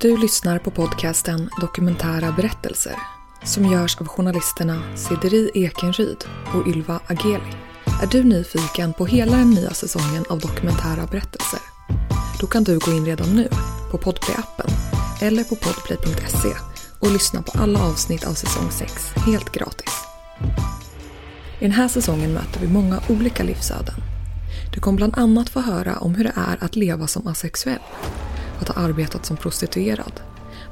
Du lyssnar på podcasten Dokumentära berättelser som görs av journalisterna Sideri Ekenryd och Ylva Ageli. Är du nyfiken på hela den nya säsongen av Dokumentära berättelser? Då kan du gå in redan nu på Podplay-appen eller på podplay.se och lyssna på alla avsnitt av säsong 6 helt gratis. I den här säsongen möter vi många olika livsöden. Du kommer bland annat få höra om hur det är att leva som asexuell att ha arbetat som prostituerad,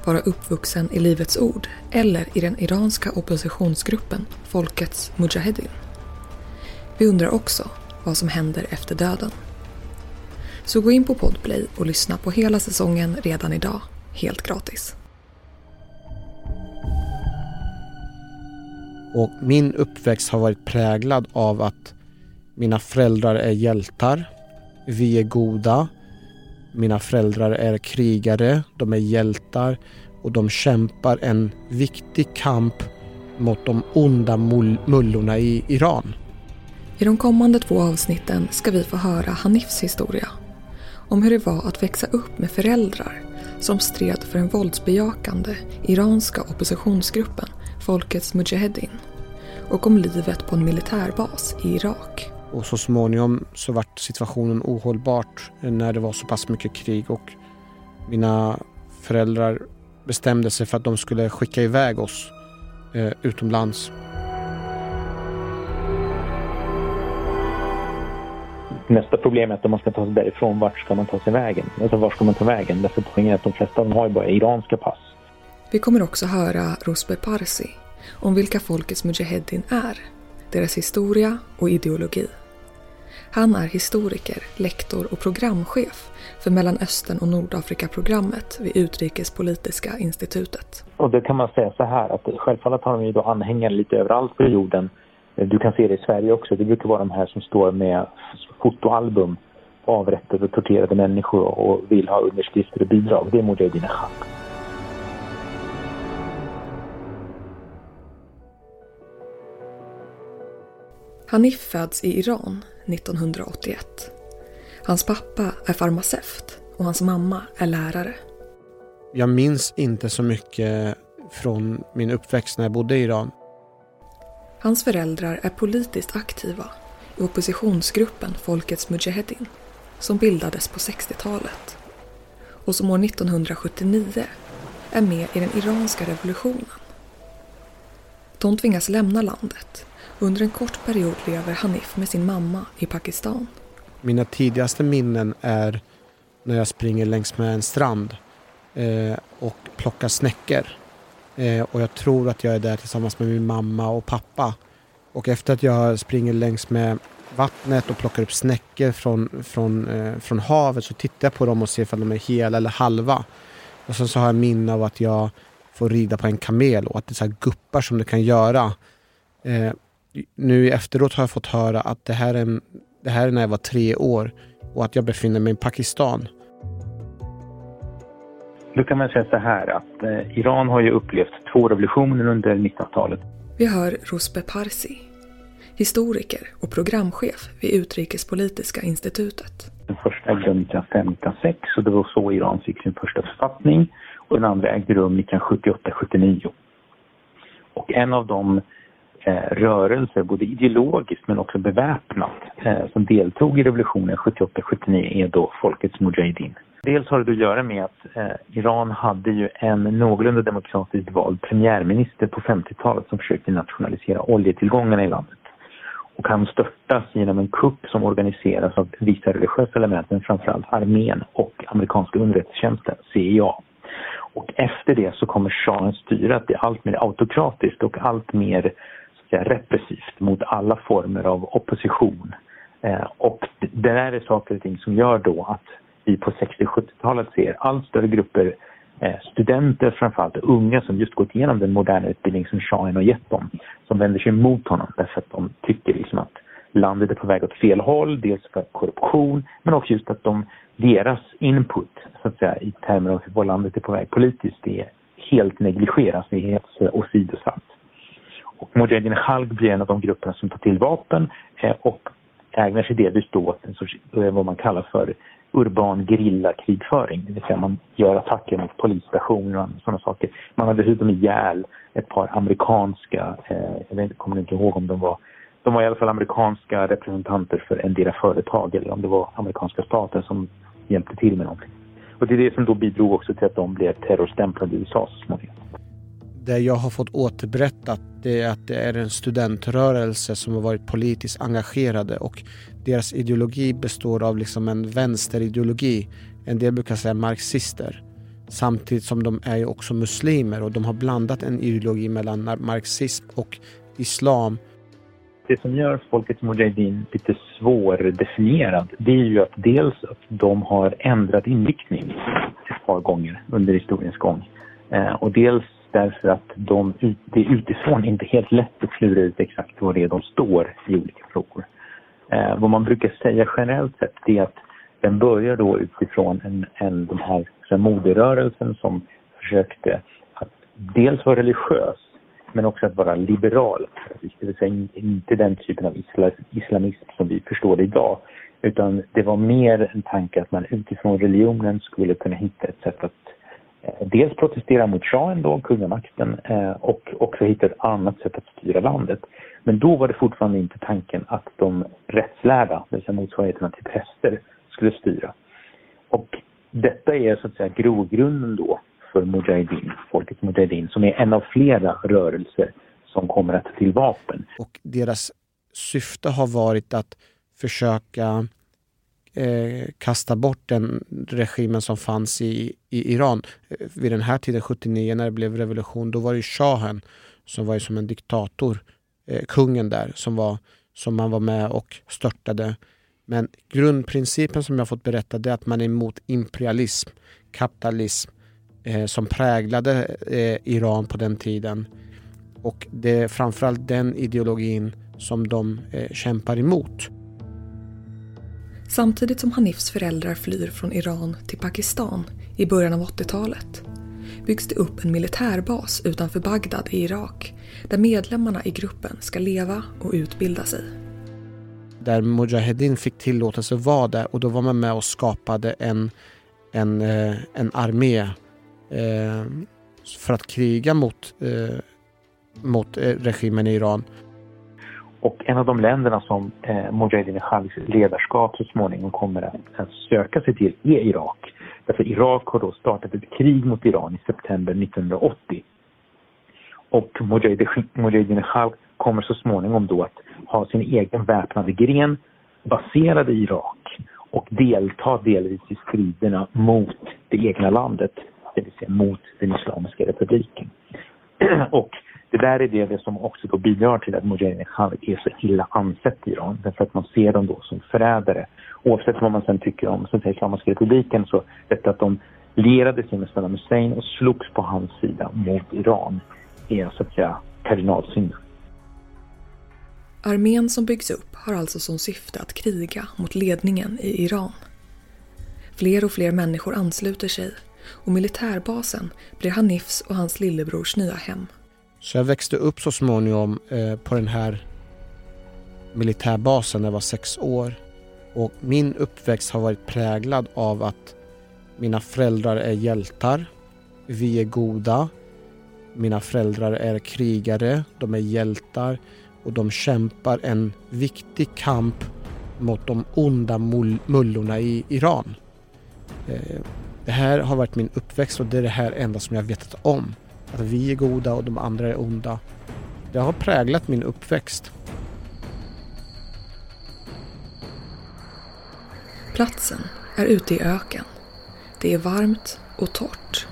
vara uppvuxen i Livets Ord eller i den iranska oppositionsgruppen Folkets Mujahedin. Vi undrar också vad som händer efter döden. Så gå in på Podplay och lyssna på hela säsongen redan idag, helt gratis. Och min uppväxt har varit präglad av att mina föräldrar är hjältar. Vi är goda. Mina föräldrar är krigare, de är hjältar och de kämpar en viktig kamp mot de onda mullorna i Iran. I de kommande två avsnitten ska vi få höra Hanifs historia. Om hur det var att växa upp med föräldrar som stred för den våldsbejakande iranska oppositionsgruppen Folkets Mujahedin och om livet på en militärbas i Irak. Och så småningom så vart situationen ohållbart när det var så pass mycket krig och mina föräldrar bestämde sig för att de skulle skicka iväg oss eh, utomlands. Nästa problem är att om man ska ta sig därifrån, vart ska man ta sig vägen? Alltså var ska man ta vägen? Därför poängen är att de flesta av dem har ju bara iranska pass. Vi kommer också höra Rosbe Parsi om vilka folkets mujahedin är, deras historia och ideologi. Han är historiker, lektor och programchef för Mellanöstern och Nordafrika-programmet vid Utrikespolitiska institutet. Och det kan man säga så här att självfallet har de ju då anhängare lite överallt på jorden. Du kan se det i Sverige också. Det brukar vara de här som står med fotoalbum avrättade och torterade människor och vill ha underskrifter och bidrag. Det är Mujahedin Khalq. Hanif föds i Iran 1981. Hans pappa är farmaceut och hans mamma är lärare. Jag minns inte så mycket från min uppväxt när jag bodde i Iran. Hans föräldrar är politiskt aktiva i oppositionsgruppen Folkets Mujahedin som bildades på 60-talet och som år 1979 är med i den iranska revolutionen. De tvingas lämna landet under en kort period lever Hanif med sin mamma i Pakistan. Mina tidigaste minnen är när jag springer längs med en strand eh, och plockar snäckor. Eh, och jag tror att jag är där tillsammans med min mamma och pappa. Och efter att jag springer längs med vattnet och plockar upp snäckor från, från, eh, från havet så tittar jag på dem och ser om de är hela eller halva. Och sen så har jag minne av att jag får rida på en kamel och att det är så guppar som det kan göra. Nu efteråt har jag fått höra att det här, är, det här är när jag var tre år och att jag befinner mig i Pakistan. Då kan man säga så här att eh, Iran har ju upplevt två revolutioner under 1900-talet. Vi hör Rosbe Parsi, historiker och programchef vid Utrikespolitiska institutet. Den första ägde rum 1956 och det var så Iran fick sin första författning och den andra ägde rum 1978-79. Och en av de eh, rörelser, både ideologiskt men också beväpnat, eh, som deltog i revolutionen 78-79 är då Folkets Mujahedin. Dels har det att göra med att eh, Iran hade ju en någorlunda demokratiskt vald premiärminister på 50-talet som försökte nationalisera oljetillgångarna i landet. Och han störtas genom en kupp som organiseras av vissa religiösa element, men framförallt armén och amerikanska underrättelsetjänsten, CIA. Och efter det så kommer shahens styre att bli allt mer autokratiskt och allt mer säga, repressivt mot alla former av opposition. Eh, och det där är saker och ting som gör då att vi på 60-70-talet ser allt större grupper eh, studenter framförallt, unga som just gått igenom den moderna utbildning som shahen har gett dem, som vänder sig emot honom därför att de tycker liksom att landet är på väg åt fel håll, dels för korruption, men också just att de, deras input, så att säga, i termer av hur landet är på väg politiskt, det är helt negligeras, det är helt åsidosatt. Och Mujahedin Khalq blir en av de grupperna som tar till vapen eh, och ägnar sig delvis då åt en sorts, eh, vad man kallar för urban grillakrigföring. Det vill säga man gör attacker mot polisstationer och sådana saker. Man hade dessutom ihjäl ett par amerikanska, eh, jag vet, kommer inte ihåg om de var de var i alla fall amerikanska representanter för en del företag eller om det var amerikanska staten som hjälpte till med någonting. Och det är det som då bidrog också till att de blev terrorstämplade i USA så småningom. Det jag har fått återberättat det är att det är en studentrörelse som har varit politiskt engagerade och deras ideologi består av liksom en vänsterideologi. En del brukar säga marxister. Samtidigt som de är också muslimer och de har blandat en ideologi mellan marxism och islam det som gör Folkets Mujahedin lite svårdefinierad det är ju att dels att de har ändrat inriktning ett par gånger under historiens gång. Eh, och dels därför att de, det utifrån inte är helt lätt att klura ut exakt vad det är de står i olika frågor. Eh, vad man brukar säga generellt sett är att den börjar då utifrån en, en, den här, moderrörelsen som försökte att dels vara religiös men också att vara liberal. Det vill säga inte den typen av islamism som vi förstår det idag. Utan det var mer en tanke att man utifrån religionen skulle kunna hitta ett sätt att Eh, dels protestera mot shahen då, kungamakten, eh, och också hitta ett annat sätt att styra landet. Men då var det fortfarande inte tanken att de rättslärda, det vill säga motsvarigheterna till präster, skulle styra. Och detta är så att säga grogrunden då för Mujahedin, folket Mujahedin, som är en av flera rörelser som kommer att ta till vapen. Och deras syfte har varit att försöka eh, kasta bort den regimen som fanns i, i Iran. Eh, vid den här tiden, 79, när det blev revolution, då var det shahen som var som en diktator, eh, kungen där, som, var, som man var med och störtade. Men grundprincipen som jag fått berätta är att man är emot imperialism, kapitalism, eh, som präglade eh, Iran på den tiden. Och det är framförallt den ideologin som de eh, kämpar emot. Samtidigt som Hanifs föräldrar flyr från Iran till Pakistan i början av 80-talet byggs det upp en militärbas utanför Bagdad i Irak där medlemmarna i gruppen ska leva och utbilda sig. Där Mujahedin fick tillåtelse att vara där och då var man med och skapade en, en, eh, en armé eh, för att kriga mot, eh, mot regimen i Iran. Och en av de länderna som eh, Mujahedin Khalis ledarskap så småningom kommer att, att söka sig till är Irak. Därför Irak har då startat ett krig mot Iran i september 1980. Och Mujahedin Khalq kommer så småningom då att ha sin egen väpnade gren baserad i Irak och delta delvis i striderna mot det egna landet det vill säga mot den Islamiska republiken. och det där är det, det som också då bidrar till att Mujahedin är så illa ansett i Iran. Därför att man ser dem då som förrädare. Oavsett vad man sen tycker om den Islamiska republiken så detta att de lierade sig med Saddam Hussein och slogs på hans sida mot Iran är så att säga kardinalsynd. Armén som byggs upp har alltså som syfte att kriga mot ledningen i Iran. Fler och fler människor ansluter sig och militärbasen blir Hanifs och hans lillebrors nya hem. Så jag växte upp så småningom eh, på den här militärbasen när jag var sex år. Och min uppväxt har varit präglad av att mina föräldrar är hjältar. Vi är goda. Mina föräldrar är krigare. De är hjältar och de kämpar en viktig kamp mot de onda mullorna i Iran. Eh, det här har varit min uppväxt och det är det här enda som jag vetat om. Att vi är goda och de andra är onda. Det har präglat min uppväxt. Platsen är ute i öken. Det är varmt och torrt.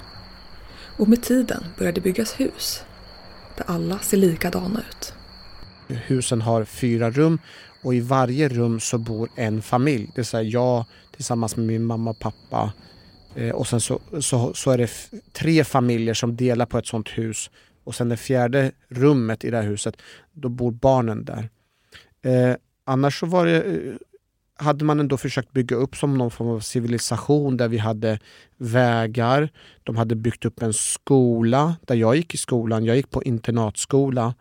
Och med tiden börjar det byggas hus. Där alla ser likadana ut. Husen har fyra rum och i varje rum så bor en familj. Det vill säga jag tillsammans med min mamma och pappa Eh, och sen så, så, så är det tre familjer som delar på ett sånt hus. Och sen det fjärde rummet i det här huset, då bor barnen där. Eh, annars så var det, eh, hade man ändå försökt bygga upp som någon form av civilisation där vi hade vägar. De hade byggt upp en skola där jag gick i skolan. Jag gick på internatskola.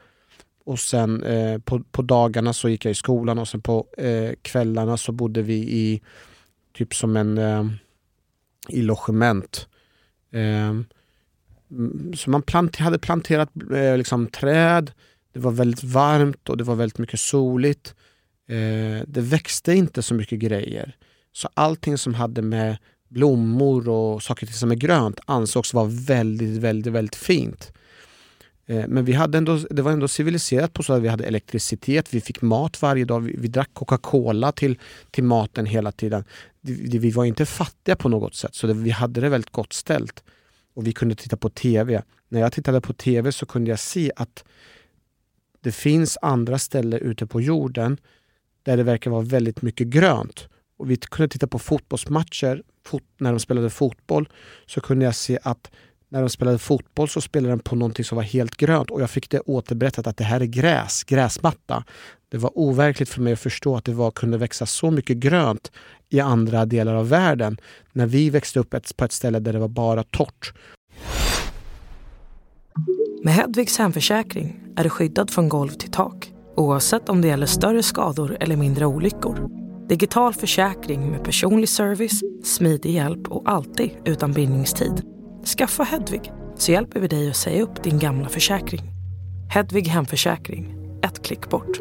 Och sen eh, på, på dagarna så gick jag i skolan och sen på eh, kvällarna så bodde vi i typ som en eh, i logement. Eh, så man plant, hade planterat eh, liksom, träd, det var väldigt varmt och det var väldigt mycket soligt. Eh, det växte inte så mycket grejer. Så allting som hade med blommor och saker som är grönt ansågs vara väldigt, väldigt, väldigt fint. Eh, men vi hade ändå, det var ändå civiliserat på så att vi hade elektricitet, vi fick mat varje dag, vi, vi drack Coca-Cola till, till maten hela tiden. Vi, vi var inte fattiga på något sätt, så det, vi hade det väldigt gott ställt. Och vi kunde titta på TV. När jag tittade på TV så kunde jag se att det finns andra ställen ute på jorden där det verkar vara väldigt mycket grönt. Och vi kunde titta på fotbollsmatcher, fot när de spelade fotboll, så kunde jag se att när de spelade fotboll så spelade de på någonting som var helt grönt och jag fick det återberättat att det här är gräs, gräsmatta. Det var overkligt för mig att förstå att det var, kunde växa så mycket grönt i andra delar av världen när vi växte upp ett, på ett ställe där det var bara torrt. Med Hedvigs hemförsäkring är du skyddad från golv till tak oavsett om det gäller större skador eller mindre olyckor. Digital försäkring med personlig service, smidig hjälp och alltid utan bindningstid. Skaffa Hedvig så hjälper vi dig att säga upp din gamla försäkring. Hedvig Hemförsäkring, ett klick bort.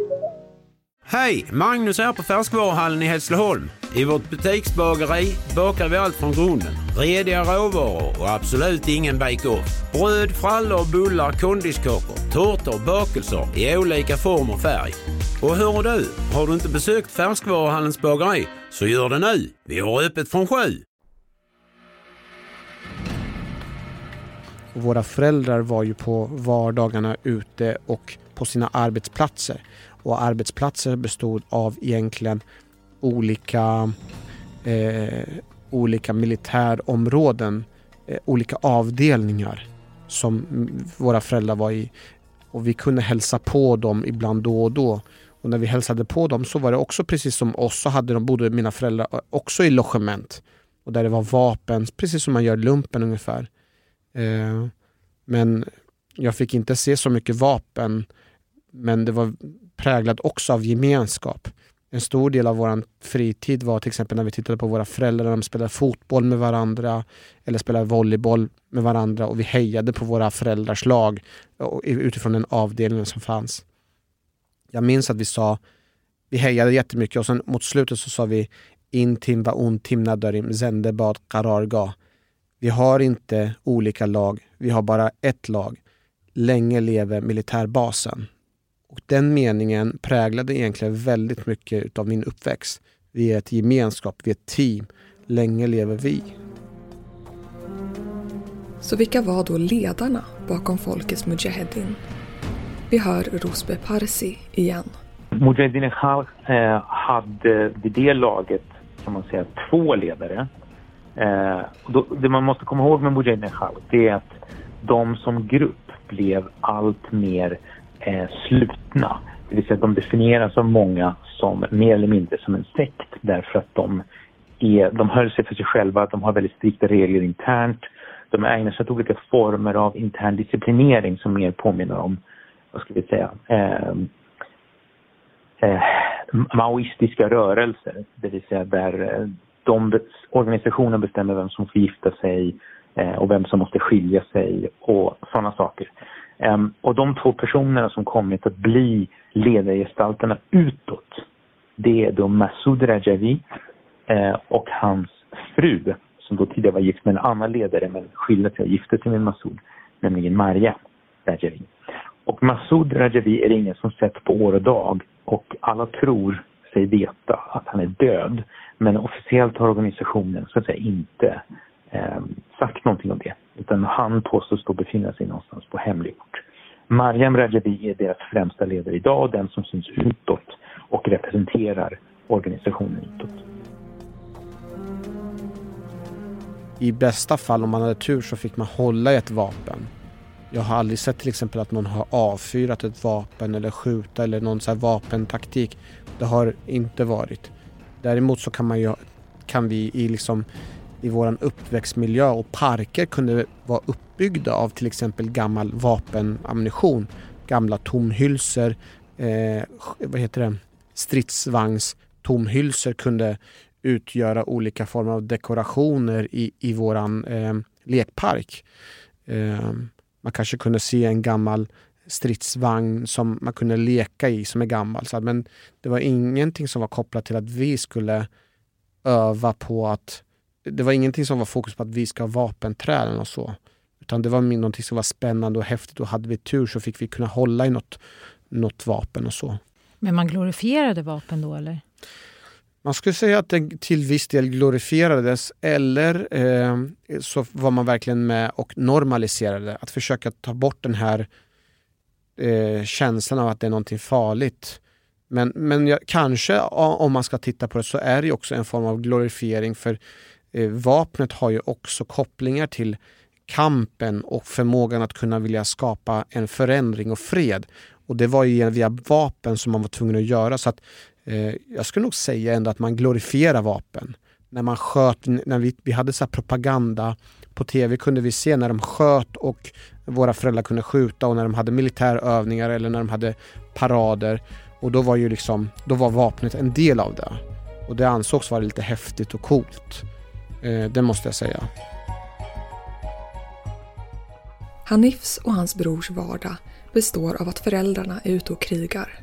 Hej! Magnus här på Färskvaruhallen i Hässleholm. I vårt butiksbageri bakar vi allt från grunden. Rediga råvaror och absolut ingen bake-off. Bröd, frallor, bullar, kondiskakor, tårtor, bakelser i olika form och färg. Och hör du, har du inte besökt Färskvaruhallens bageri så gör det nu. Vi har öppet från sju. Våra föräldrar var ju på vardagarna ute och på sina arbetsplatser. Och arbetsplatser bestod av egentligen olika, eh, olika militärområden, eh, olika avdelningar som våra föräldrar var i. Och vi kunde hälsa på dem ibland då och då. Och när vi hälsade på dem så var det också precis som oss så hade de, bodde mina föräldrar eh, också i logement. Och där det var vapen, precis som man gör lumpen ungefär. Eh, men jag fick inte se så mycket vapen. Men det var präglat också av gemenskap. En stor del av vår fritid var till exempel när vi tittade på våra föräldrar när de spelade fotboll med varandra eller spelade volleyboll med varandra och vi hejade på våra föräldrars lag eh, utifrån den avdelningen som fanns. Jag minns att vi sa, vi hejade jättemycket och sen mot slutet så sa vi Intim va untim nadarim zendebad qararga. Vi har inte olika lag, vi har bara ett lag. Länge leve militärbasen. Och den meningen präglade egentligen väldigt mycket av min uppväxt. Vi är ett gemenskap, vi är ett team. Länge lever vi. Så vilka var då ledarna bakom Folkets Mujahedin? Vi hör Rosbe Parsi igen. Mujahedin Khalq eh, hade vid det laget kan man säga två ledare. Eh, då, det man måste komma ihåg med Mujahedin Khalq det är att de som grupp blev allt mer eh, slutna. Det vill säga att de definieras av många som mer eller mindre som en sekt därför att de, är, de höll sig för sig själva, de har väldigt strikta regler internt. De ägnar sig åt olika former av intern disciplinering som mer påminner om, vad ska vi säga, eh, eh, maoistiska rörelser. Det vill säga där eh, de, organisationen bestämmer vem som får gifta sig eh, och vem som måste skilja sig och sådana saker. Eh, och de två personerna som kommit att bli ledargestalterna utåt, det är då Masoud Rajavi eh, och hans fru, som då tidigare var gift med en annan ledare men skilde sig och gifte sig med Masoud, nämligen Marja Rajavi. Och Masoud Rajavi är det ingen som sett på år och dag och alla tror sig veta att han är död. Men officiellt har organisationen så att säga inte eh, sagt någonting om det. Utan han påstås då befinna sig någonstans på hemlig ort. Mariam Rajavi är deras främsta ledare idag den som syns utåt och representerar organisationen utåt. I bästa fall om man hade tur så fick man hålla i ett vapen. Jag har aldrig sett till exempel att någon har avfyrat ett vapen eller skjuta eller någon så här vapentaktik. Det har inte varit. Däremot så kan man ju, kan vi i liksom i våran uppväxtmiljö och parker kunde vara uppbyggda av till exempel gammal vapenammunition. Gamla tomhylsor, eh, vad heter det, stridsvagns tomhylsor kunde utgöra olika former av dekorationer i, i våran eh, lekpark. Eh, man kanske kunde se en gammal stridsvagn som man kunde leka i som är gammal. Så, men det var ingenting som var kopplat till att vi skulle öva på att... Det var ingenting som var fokus på att vi ska ha vapenträden och så. Utan det var någonting som var spännande och häftigt och hade vi tur så fick vi kunna hålla i något, något vapen och så. Men man glorifierade vapen då eller? Man skulle säga att det till viss del glorifierades eller eh, så var man verkligen med och normaliserade. Att försöka ta bort den här eh, känslan av att det är någonting farligt. Men, men jag, kanske om man ska titta på det så är det också en form av glorifiering för eh, vapnet har ju också kopplingar till kampen och förmågan att kunna vilja skapa en förändring och fred. Och det var ju via vapen som man var tvungen att göra. Så att, eh, jag skulle nog säga ändå att man glorifierar vapen. När man sköt, när vi, vi hade så propaganda på tv kunde vi se när de sköt och våra föräldrar kunde skjuta och när de hade militärövningar eller när de hade parader. Och då var ju liksom, då var vapnet en del av det. Och det ansågs vara lite häftigt och coolt. Eh, det måste jag säga. Hanifs och hans brors vardag består av att föräldrarna är ute och krigar.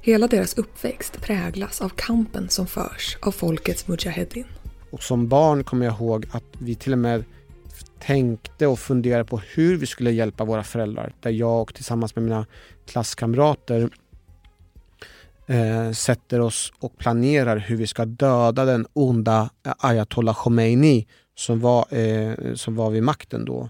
Hela deras uppväxt präglas av kampen som förs av folkets mujahedin. Och som barn kommer jag ihåg att vi till och med tänkte och funderade på hur vi skulle hjälpa våra föräldrar. Där jag och tillsammans med mina klasskamrater eh, sätter oss och planerar hur vi ska döda den onda eh, ayatollah Khomeini som var, eh, som var vid makten då.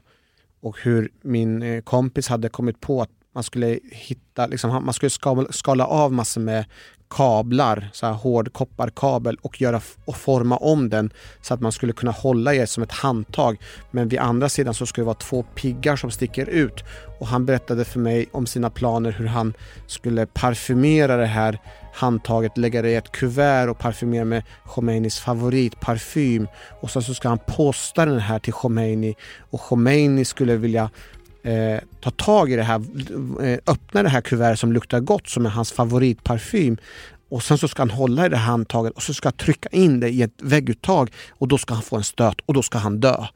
Och hur min eh, kompis hade kommit på att man skulle hitta, liksom, man skulle skala, skala av massor med kablar, så här hård kopparkabel och, göra, och forma om den så att man skulle kunna hålla i som ett handtag. Men vid andra sidan så skulle det vara två piggar som sticker ut. Och han berättade för mig om sina planer hur han skulle parfymera det här handtaget, lägga det i ett kuvert och parfymera med Khomeinis favoritparfym. Och sen så ska han posta den här till Khomeini och Khomeini skulle vilja eh, ta tag i det här, eh, öppna det här kuvertet som luktar gott som är hans favoritparfym och sen så ska han hålla i det handtaget och så ska han trycka in det i ett vägguttag och då ska han få en stöt och då ska han dö.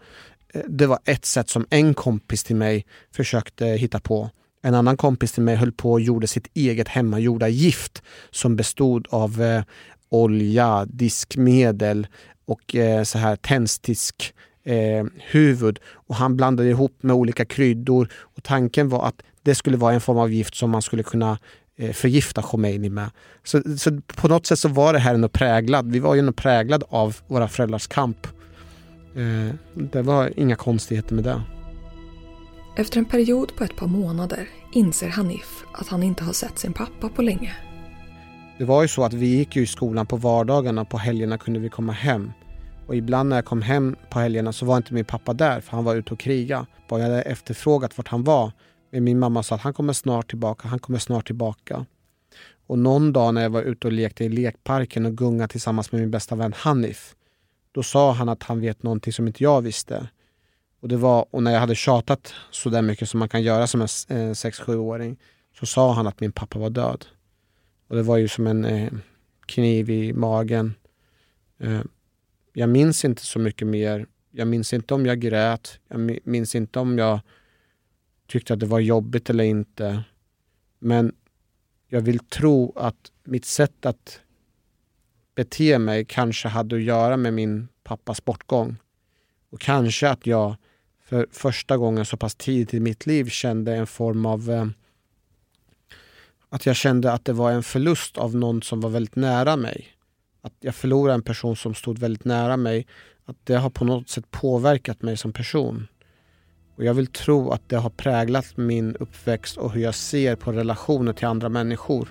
Eh, det var ett sätt som en kompis till mig försökte hitta på. En annan kompis till mig höll på och gjorde sitt eget hemmagjorda gift som bestod av eh, olja, diskmedel och eh, så här tändstick eh, huvud och han blandade ihop med olika kryddor. Och Tanken var att det skulle vara en form av gift som man skulle kunna eh, förgifta Khomeini med. Så, så, på något sätt så var det här ändå präglad. Vi var ju ändå präglad av våra föräldrars kamp. Eh, det var inga konstigheter med det. Efter en period på ett par månader inser Hanif att han inte har sett sin pappa på länge. Det var ju så att vi gick ju i skolan på vardagarna, på helgerna kunde vi komma hem. Och ibland när jag kom hem på helgerna så var inte min pappa där för han var ute och kriga. Jag hade efterfrågat vart han var. Men min mamma sa att han kommer snart tillbaka, han kommer snart tillbaka. Och någon dag när jag var ute och lekte i lekparken och gungade tillsammans med min bästa vän Hanif. Då sa han att han vet någonting som inte jag visste. Och, det var, och när jag hade tjatat så där mycket som man kan göra som en eh, 6-7-åring så sa han att min pappa var död. Och det var ju som en eh, kniv i magen. Eh, jag minns inte så mycket mer. Jag minns inte om jag grät. Jag minns inte om jag tyckte att det var jobbigt eller inte. Men jag vill tro att mitt sätt att bete mig kanske hade att göra med min pappas bortgång. Och kanske att jag för första gången så pass tidigt i mitt liv kände en form av eh, att jag kände att det var en förlust av någon som var väldigt nära mig att jag förlorade en person som stod väldigt nära mig, att det har på något sätt påverkat mig som person. Och jag vill tro att det har präglat min uppväxt och hur jag ser på relationer till andra människor.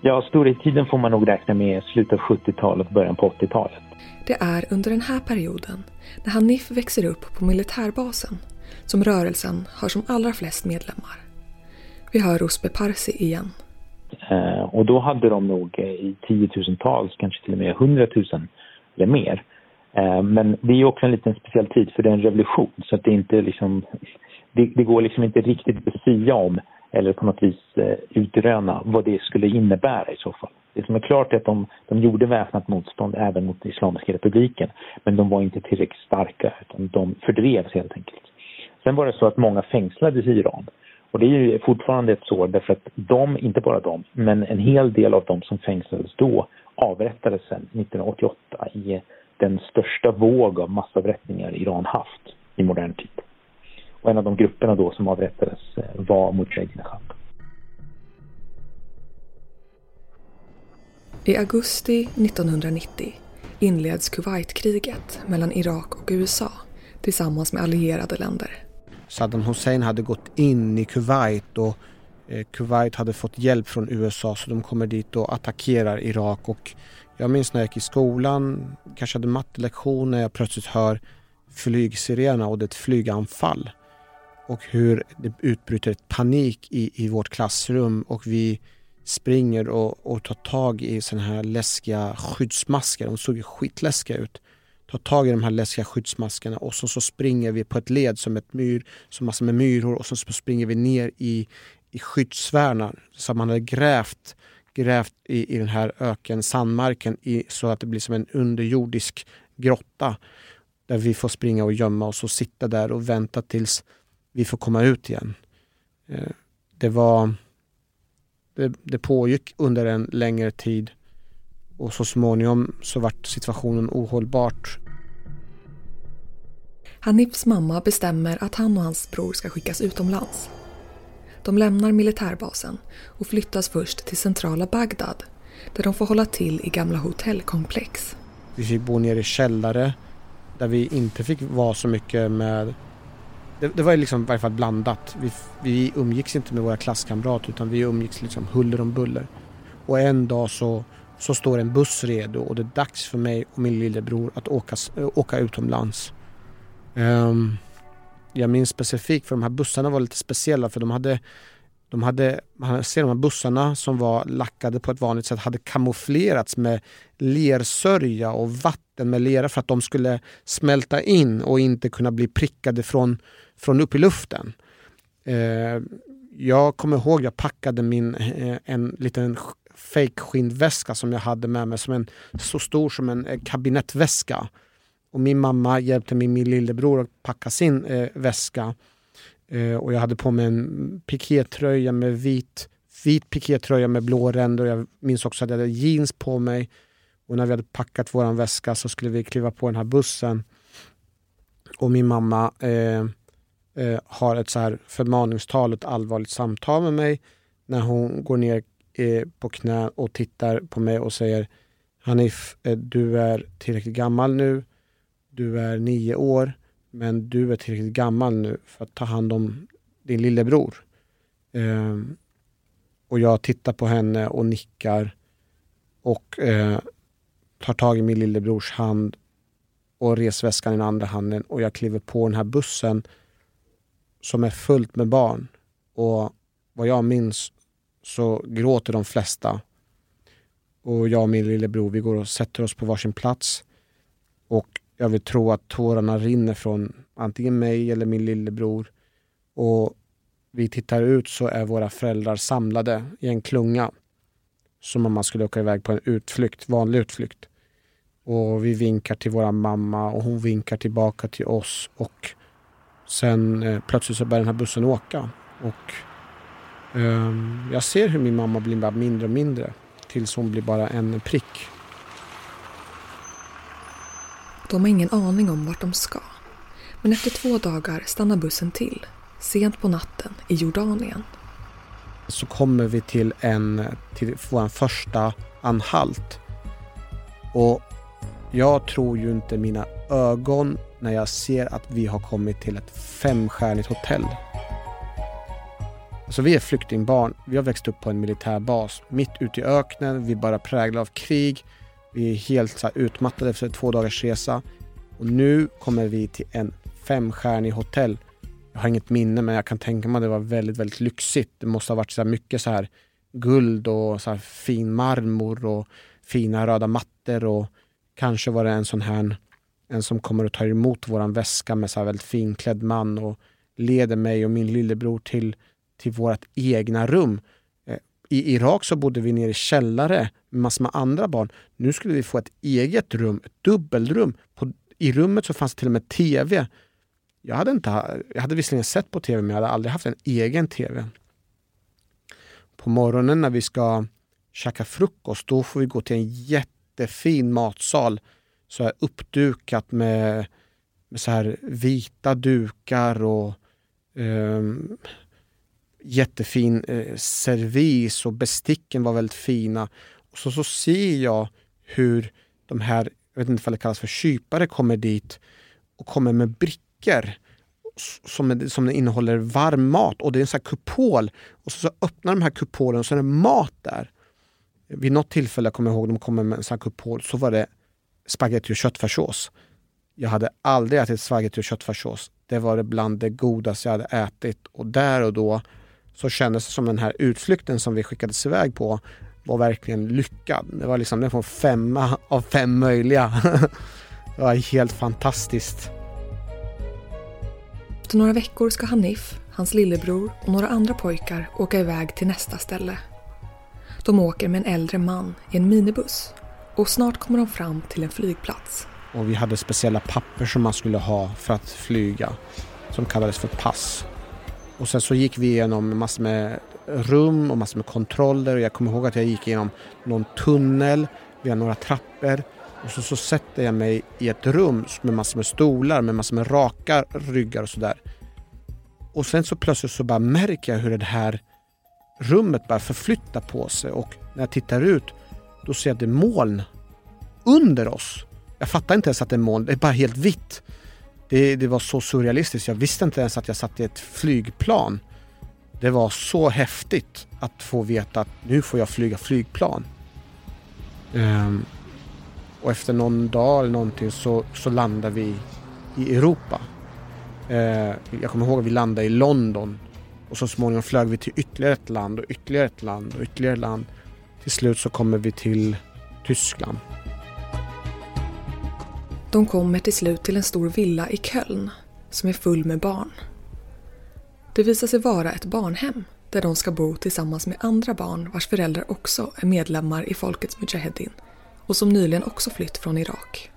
Ja, storhetstiden får man nog räkna med slutet av 70-talet och början på 80-talet. Det är under den här perioden, när Hanif växer upp på militärbasen, som rörelsen har som allra flest medlemmar. Vi hör Ruspe Parsi igen. Eh, och då hade de nog eh, i tiotusentals, kanske till och med hundratusen eller mer. Eh, men det är också en liten speciell tid för det är en revolution så att det inte liksom det, det går liksom inte riktigt att sia om eller på något vis eh, utröna vad det skulle innebära i så fall. Det som är klart är att de, de gjorde väpnat motstånd även mot Islamiska republiken men de var inte tillräckligt starka utan de fördrevs helt enkelt. Sen var det så att många fängslades i Iran och det är ju fortfarande ett sår därför att de, inte bara de, men en hel del av de som fängslades då avrättades sedan 1988 i den största våg av massavrättningar Iran haft i modern tid. Och en av de grupperna då som avrättades eh, var Mujahedin I augusti 1990 inleds Kuwaitkriget mellan Irak och USA tillsammans med allierade länder. Saddam Hussein hade gått in i Kuwait och eh, Kuwait hade fått hjälp från USA så de kommer dit och attackerar Irak och jag minns när jag gick i skolan, kanske hade mattelektion när jag plötsligt hör flygsirenerna och det är ett flyganfall. Och hur det utbryter ett panik i, i vårt klassrum och vi springer och, och tar tag i sådana här läskiga skyddsmasker. De såg ju skitläskiga ut. Tar tag i de här läskiga skyddsmaskerna och så, så springer vi på ett led som ett myr, som massor med myror och så springer vi ner i, i skyddsvärnar som man hade grävt grävt i, i den här öken, sandmarken i, så att det blir som en underjordisk grotta där vi får springa och gömma oss och sitta där och vänta tills vi får komma ut igen. Eh, det var det, det pågick under en längre tid och så småningom så vart situationen ohållbart. Hanifs mamma bestämmer att han och hans bror ska skickas utomlands. De lämnar militärbasen och flyttas först till centrala Bagdad där de får hålla till i gamla hotellkomplex. Vi fick bo nere i källare där vi inte fick vara så mycket med det, det var liksom i varje fall blandat. Vi, vi umgicks inte med våra klasskamrater utan vi umgicks liksom huller om buller. Och en dag så, så står en buss redo och det är dags för mig och min lillebror att åka, eh, åka utomlands. Um, jag minns specifikt för de här bussarna var lite speciella för de hade de hade, man ser de här bussarna som var lackade på ett vanligt sätt hade kamouflerats med lersörja och vatten med lera för att de skulle smälta in och inte kunna bli prickade från, från upp i luften. Eh, jag kommer ihåg jag packade min, eh, en liten fake skinnväska som jag hade med mig som en så stor som en eh, kabinettväska. Och min mamma hjälpte min, min lillebror att packa sin eh, väska. Eh, och jag hade på mig en pikétröja med vit, vit pikétröja med blå ränder. Jag minns också att jag hade jeans på mig. Och när vi hade packat vår väska så skulle vi kliva på den här bussen. Och min mamma eh, eh, har ett så här förmaningstal, ett allvarligt samtal med mig när hon går ner Eh, på knä och tittar på mig och säger Hanif, eh, du är tillräckligt gammal nu. Du är nio år, men du är tillräckligt gammal nu för att ta hand om din lillebror. Eh, och jag tittar på henne och nickar och eh, tar tag i min lillebrors hand och resväskan i den andra handen och jag kliver på den här bussen som är fullt med barn. Och vad jag minns så gråter de flesta. Och jag och min lillebror vi går och sätter oss på varsin plats. Och jag vill tro att tårarna rinner från antingen mig eller min lillebror. Och vi tittar ut så är våra föräldrar samlade i en klunga. Som om man skulle åka iväg på en utflykt, vanlig utflykt. Och vi vinkar till vår mamma och hon vinkar tillbaka till oss. Och sen eh, plötsligt så börjar den här bussen åka. Och jag ser hur min mamma blir bara mindre och mindre. Tills hon blir bara en prick de har ingen aning om vart de ska. Men efter två dagar stannar bussen till, sent på natten i Jordanien. Så kommer vi till, en, till vår första anhalt. Och jag tror ju inte mina ögon när jag ser att vi har kommit till ett femstjärnigt hotell. Alltså vi är flyktingbarn. Vi har växt upp på en militärbas mitt ute i öknen. Vi är bara präglade av krig. Vi är helt så utmattade efter två dagars resa. Och nu kommer vi till en femstjärnig hotell. Jag har inget minne men jag kan tänka mig att det var väldigt, väldigt lyxigt. Det måste ha varit så mycket så här guld och så fin marmor och fina röda mattor och kanske var det en sån här en som kommer och tar emot våran väska med så här väldigt finklädd man och leder mig och min lillebror till till vårt egna rum. Eh, I Irak så bodde vi nere i källare med massor med andra barn. Nu skulle vi få ett eget rum, ett dubbelrum. På, I rummet så fanns det till och med TV. Jag hade, inte, jag hade visserligen sett på TV men jag hade aldrig haft en egen TV. På morgonen när vi ska käka frukost, då får vi gå till en jättefin matsal. Så här uppdukat med, med så här vita dukar och eh, jättefin eh, servis och besticken var väldigt fina. Och så, så ser jag hur de här, jag vet inte om det kallas för kypare, kommer dit och kommer med brickor som, som innehåller varm mat och det är en sån här kupol. Och så, så öppnar de här kupolen och så är det mat där. Vid något tillfälle, jag kommer ihåg, de kommer med en sån här kupol, så var det spagetti och köttfärssås. Jag hade aldrig ätit spagetti och köttfärssås. Det var det bland det godaste jag hade ätit och där och då så kändes det som den här utflykten som vi skickades iväg på var verkligen lyckad. Det var liksom, den får femma av fem möjliga. det var helt fantastiskt. Efter några veckor ska Hanif, hans lillebror och några andra pojkar åka iväg till nästa ställe. De åker med en äldre man i en minibuss och snart kommer de fram till en flygplats. Och vi hade speciella papper som man skulle ha för att flyga som kallades för pass. Och sen så gick vi igenom massor med rum och massor med kontroller och jag kommer ihåg att jag gick igenom någon tunnel via några trappor och så, så sätter jag mig i ett rum med massor med stolar med massor med raka ryggar och sådär. Och sen så plötsligt så bara märker jag hur det här rummet bara förflyttar på sig och när jag tittar ut då ser jag att det är moln under oss. Jag fattar inte ens att det är moln, det är bara helt vitt. Det, det var så surrealistiskt. Jag visste inte ens att jag satt i ett flygplan. Det var så häftigt att få veta att nu får jag flyga flygplan. Um, och efter någon dag eller någonting så, så landade vi i Europa. Uh, jag kommer ihåg att vi landade i London och så småningom flög vi till ytterligare ett land och ytterligare ett land och ytterligare ett land. Till slut så kommer vi till Tyskland. De kommer till slut till en stor villa i Köln som är full med barn. Det visar sig vara ett barnhem där de ska bo tillsammans med andra barn vars föräldrar också är medlemmar i Folkets Mujahedin och som nyligen också flytt från Irak.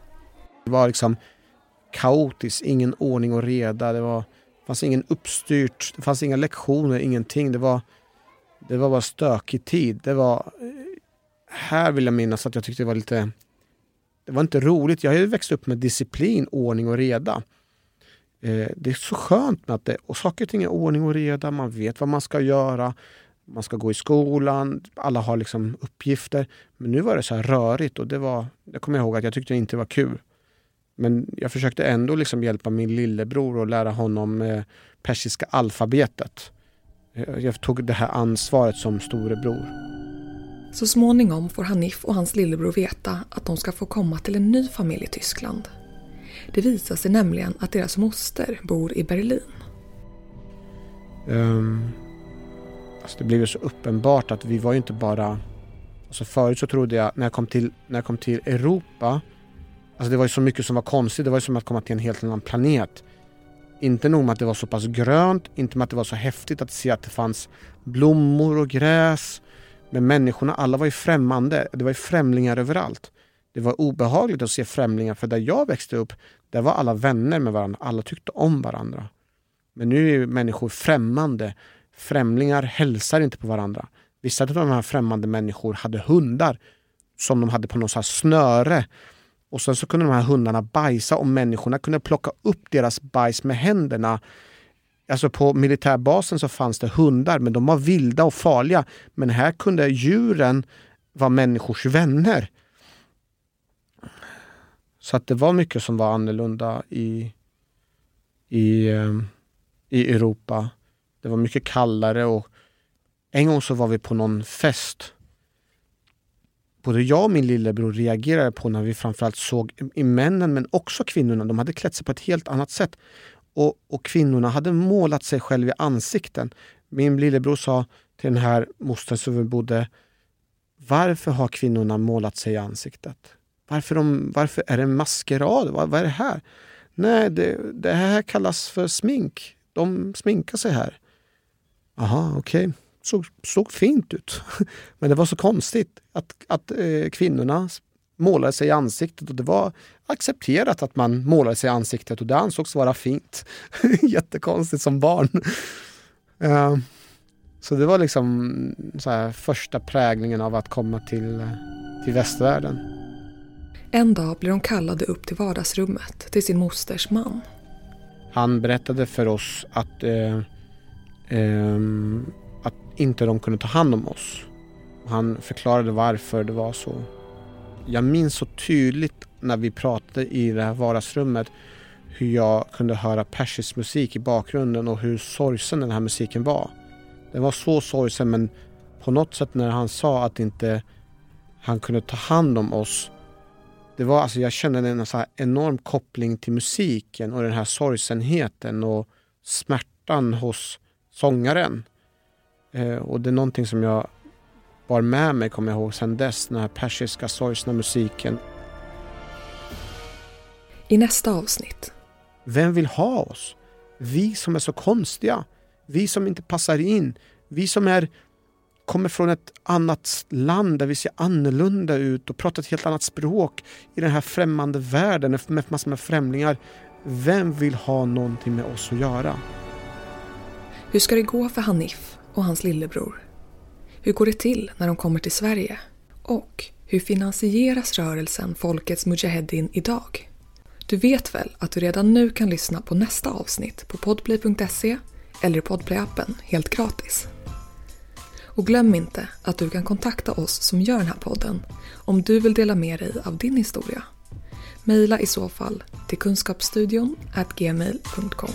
Det var liksom kaotiskt, ingen ordning och reda. Det var, fanns ingen uppstyrt, det fanns inga lektioner, ingenting. Det var, det var bara stökig tid. Det var, eh, här vill jag minnas att jag tyckte det var lite det var inte roligt. Jag har ju växt upp med disciplin, ordning och reda. Eh, det är så skönt med att det, och saker och ting är ordning och reda. Man vet vad man ska göra. Man ska gå i skolan. Alla har liksom uppgifter. Men nu var det så här rörigt och det var, jag kommer ihåg att jag tyckte det inte var kul. Men jag försökte ändå liksom hjälpa min lillebror och lära honom eh, persiska alfabetet. Eh, jag tog det här ansvaret som storebror. Så småningom får Hanif och hans lillebror veta att de ska få komma till en ny familj i Tyskland. Det visar sig nämligen att deras moster bor i Berlin. Um, alltså det blev ju så uppenbart att vi var ju inte bara... Alltså förut så trodde jag, när jag kom till, när jag kom till Europa, alltså det var ju så mycket som var konstigt. Det var ju som att komma till en helt annan planet. Inte nog med att det var så pass grönt, inte med att det var så häftigt att se att det fanns blommor och gräs men människorna, alla var ju främmande. Det var ju främlingar överallt. Det var obehagligt att se främlingar för där jag växte upp, där var alla vänner med varandra. Alla tyckte om varandra. Men nu är människor främmande. Främlingar hälsar inte på varandra. Vissa av de här främmande människor hade hundar som de hade på något snöre. Och sen så kunde de här hundarna bajsa och människorna kunde plocka upp deras bajs med händerna Alltså på militärbasen så fanns det hundar, men de var vilda och farliga. Men här kunde djuren vara människors vänner. Så att det var mycket som var annorlunda i, i, ehm, i Europa. Det var mycket kallare och en gång så var vi på någon fest. Både jag och min lillebror reagerade på när vi framförallt såg i männen men också kvinnorna. De hade klätt sig på ett helt annat sätt. Och, och kvinnorna hade målat sig själva i ansikten. Min lillebror sa till den här mostern som vi bodde Varför har kvinnorna målat sig i ansiktet? Varför, de, varför är det en maskerad? Vad, vad är det här? Nej, det, det här kallas för smink. De sminkar sig här. Aha, okej. Okay. Såg, såg fint ut. Men det var så konstigt att, att eh, kvinnorna målade sig i ansiktet och det var accepterat att man målade sig i ansiktet och det ansågs vara fint. Jättekonstigt som barn. Uh, så det var liksom första präglingen av att komma till, till västvärlden. En dag blir de kallade upp till vardagsrummet till sin mosters man. Han berättade för oss att, eh, eh, att inte de kunde ta hand om oss. Han förklarade varför det var så. Jag minns så tydligt när vi pratade i det här vardagsrummet hur jag kunde höra persisk musik i bakgrunden och hur sorgsen den här musiken var. Den var så sorgsen men på något sätt när han sa att inte han kunde ta hand om oss. Det var alltså, jag kände en så enorm koppling till musiken och den här sorgsenheten och smärtan hos sångaren. Eh, och det är någonting som jag bar med mig, kommer jag ihåg, sen dess. Den här persiska sorgsna musiken. I nästa avsnitt. Vem vill ha oss? Vi som är så konstiga. Vi som inte passar in. Vi som är, kommer från ett annat land där vi ser annorlunda ut och pratar ett helt annat språk i den här främmande världen med massor med främlingar. Vem vill ha någonting med oss att göra? Hur ska det gå för Hanif och hans lillebror? Hur går det till när de kommer till Sverige? Och hur finansieras rörelsen Folkets Mujaheddin idag? Du vet väl att du redan nu kan lyssna på nästa avsnitt på podplay.se eller i Podplay-appen helt gratis. Och glöm inte att du kan kontakta oss som gör den här podden om du vill dela med dig av din historia. Maila i så fall till kunskapsstudion gmail.com.